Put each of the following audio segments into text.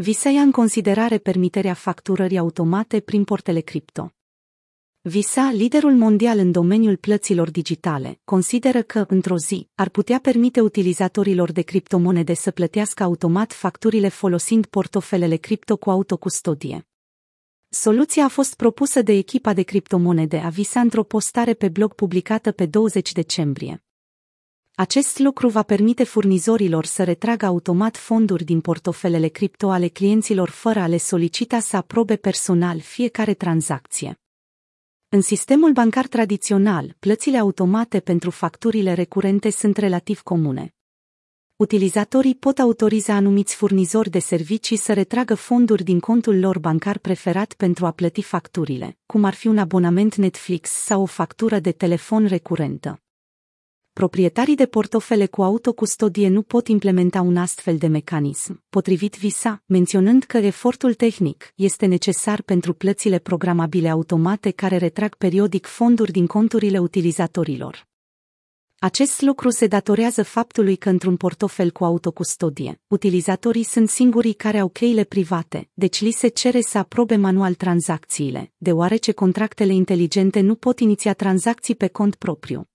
Visa ia în considerare permiterea facturării automate prin portele cripto. Visa, liderul mondial în domeniul plăților digitale, consideră că, într-o zi, ar putea permite utilizatorilor de criptomonede să plătească automat facturile folosind portofelele cripto cu autocustodie. Soluția a fost propusă de echipa de criptomonede a Visa într-o postare pe blog publicată pe 20 decembrie. Acest lucru va permite furnizorilor să retragă automat fonduri din portofelele cripto ale clienților fără a le solicita să aprobe personal fiecare tranzacție. În sistemul bancar tradițional, plățile automate pentru facturile recurente sunt relativ comune. Utilizatorii pot autoriza anumiți furnizori de servicii să retragă fonduri din contul lor bancar preferat pentru a plăti facturile, cum ar fi un abonament Netflix sau o factură de telefon recurentă proprietarii de portofele cu autocustodie nu pot implementa un astfel de mecanism, potrivit Visa, menționând că efortul tehnic este necesar pentru plățile programabile automate care retrag periodic fonduri din conturile utilizatorilor. Acest lucru se datorează faptului că într-un portofel cu autocustodie, utilizatorii sunt singurii care au cheile private, deci li se cere să aprobe manual tranzacțiile, deoarece contractele inteligente nu pot iniția tranzacții pe cont propriu.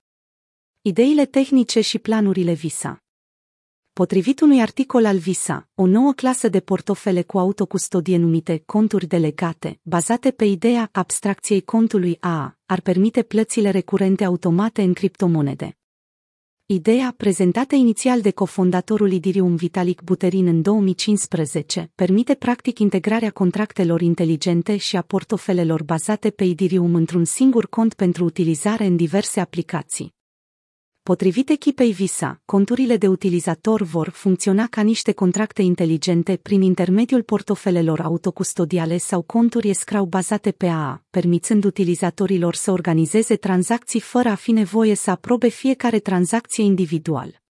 Ideile tehnice și planurile Visa Potrivit unui articol al Visa, o nouă clasă de portofele cu autocustodie numite conturi delegate, bazate pe ideea abstracției contului AA, ar permite plățile recurente automate în criptomonede. Ideea, prezentată inițial de cofondatorul Idirium Vitalik Buterin în 2015, permite practic integrarea contractelor inteligente și a portofelelor bazate pe Idirium într-un singur cont pentru utilizare în diverse aplicații. Potrivit echipei Visa, conturile de utilizator vor funcționa ca niște contracte inteligente prin intermediul portofelelor autocustodiale sau conturi escrau bazate pe AA, permițând utilizatorilor să organizeze tranzacții fără a fi nevoie să aprobe fiecare tranzacție individual.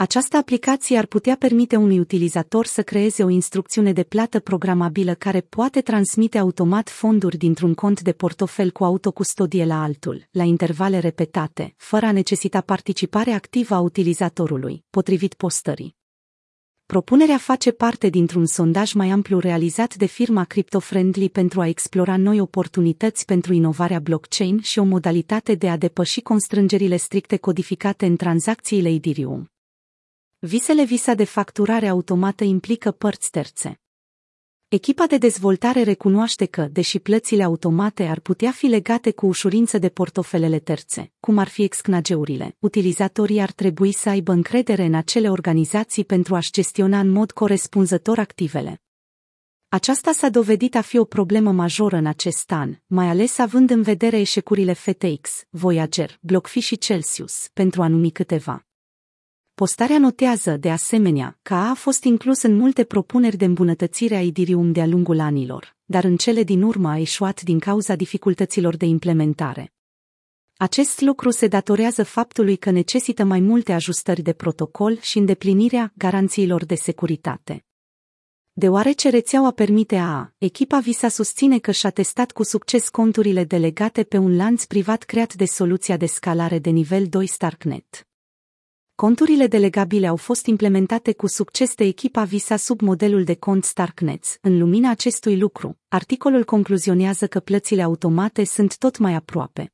Această aplicație ar putea permite unui utilizator să creeze o instrucțiune de plată programabilă care poate transmite automat fonduri dintr-un cont de portofel cu autocustodie la altul, la intervale repetate, fără a necesita participare activă a utilizatorului, potrivit postării. Propunerea face parte dintr-un sondaj mai amplu realizat de firma CryptoFriendly pentru a explora noi oportunități pentru inovarea blockchain și o modalitate de a depăși constrângerile stricte codificate în tranzacțiile Ethereum. Visele Visa de facturare automată implică părți terțe. Echipa de dezvoltare recunoaște că, deși plățile automate ar putea fi legate cu ușurință de portofelele terțe, cum ar fi excnageurile, utilizatorii ar trebui să aibă încredere în acele organizații pentru a-și gestiona în mod corespunzător activele. Aceasta s-a dovedit a fi o problemă majoră în acest an, mai ales având în vedere eșecurile FTX, Voyager, BlockFi și Celsius, pentru a numi câteva. Postarea notează, de asemenea, că a fost inclus în multe propuneri de îmbunătățire a Idirium de-a lungul anilor, dar în cele din urmă a eșuat din cauza dificultăților de implementare. Acest lucru se datorează faptului că necesită mai multe ajustări de protocol și îndeplinirea garanțiilor de securitate. Deoarece rețeaua permite a, echipa Visa susține că și-a testat cu succes conturile delegate pe un lanț privat creat de soluția de scalare de nivel 2 Starknet. Conturile delegabile au fost implementate cu succes de echipa Visa sub modelul de cont Starknets. În lumina acestui lucru, articolul concluzionează că plățile automate sunt tot mai aproape.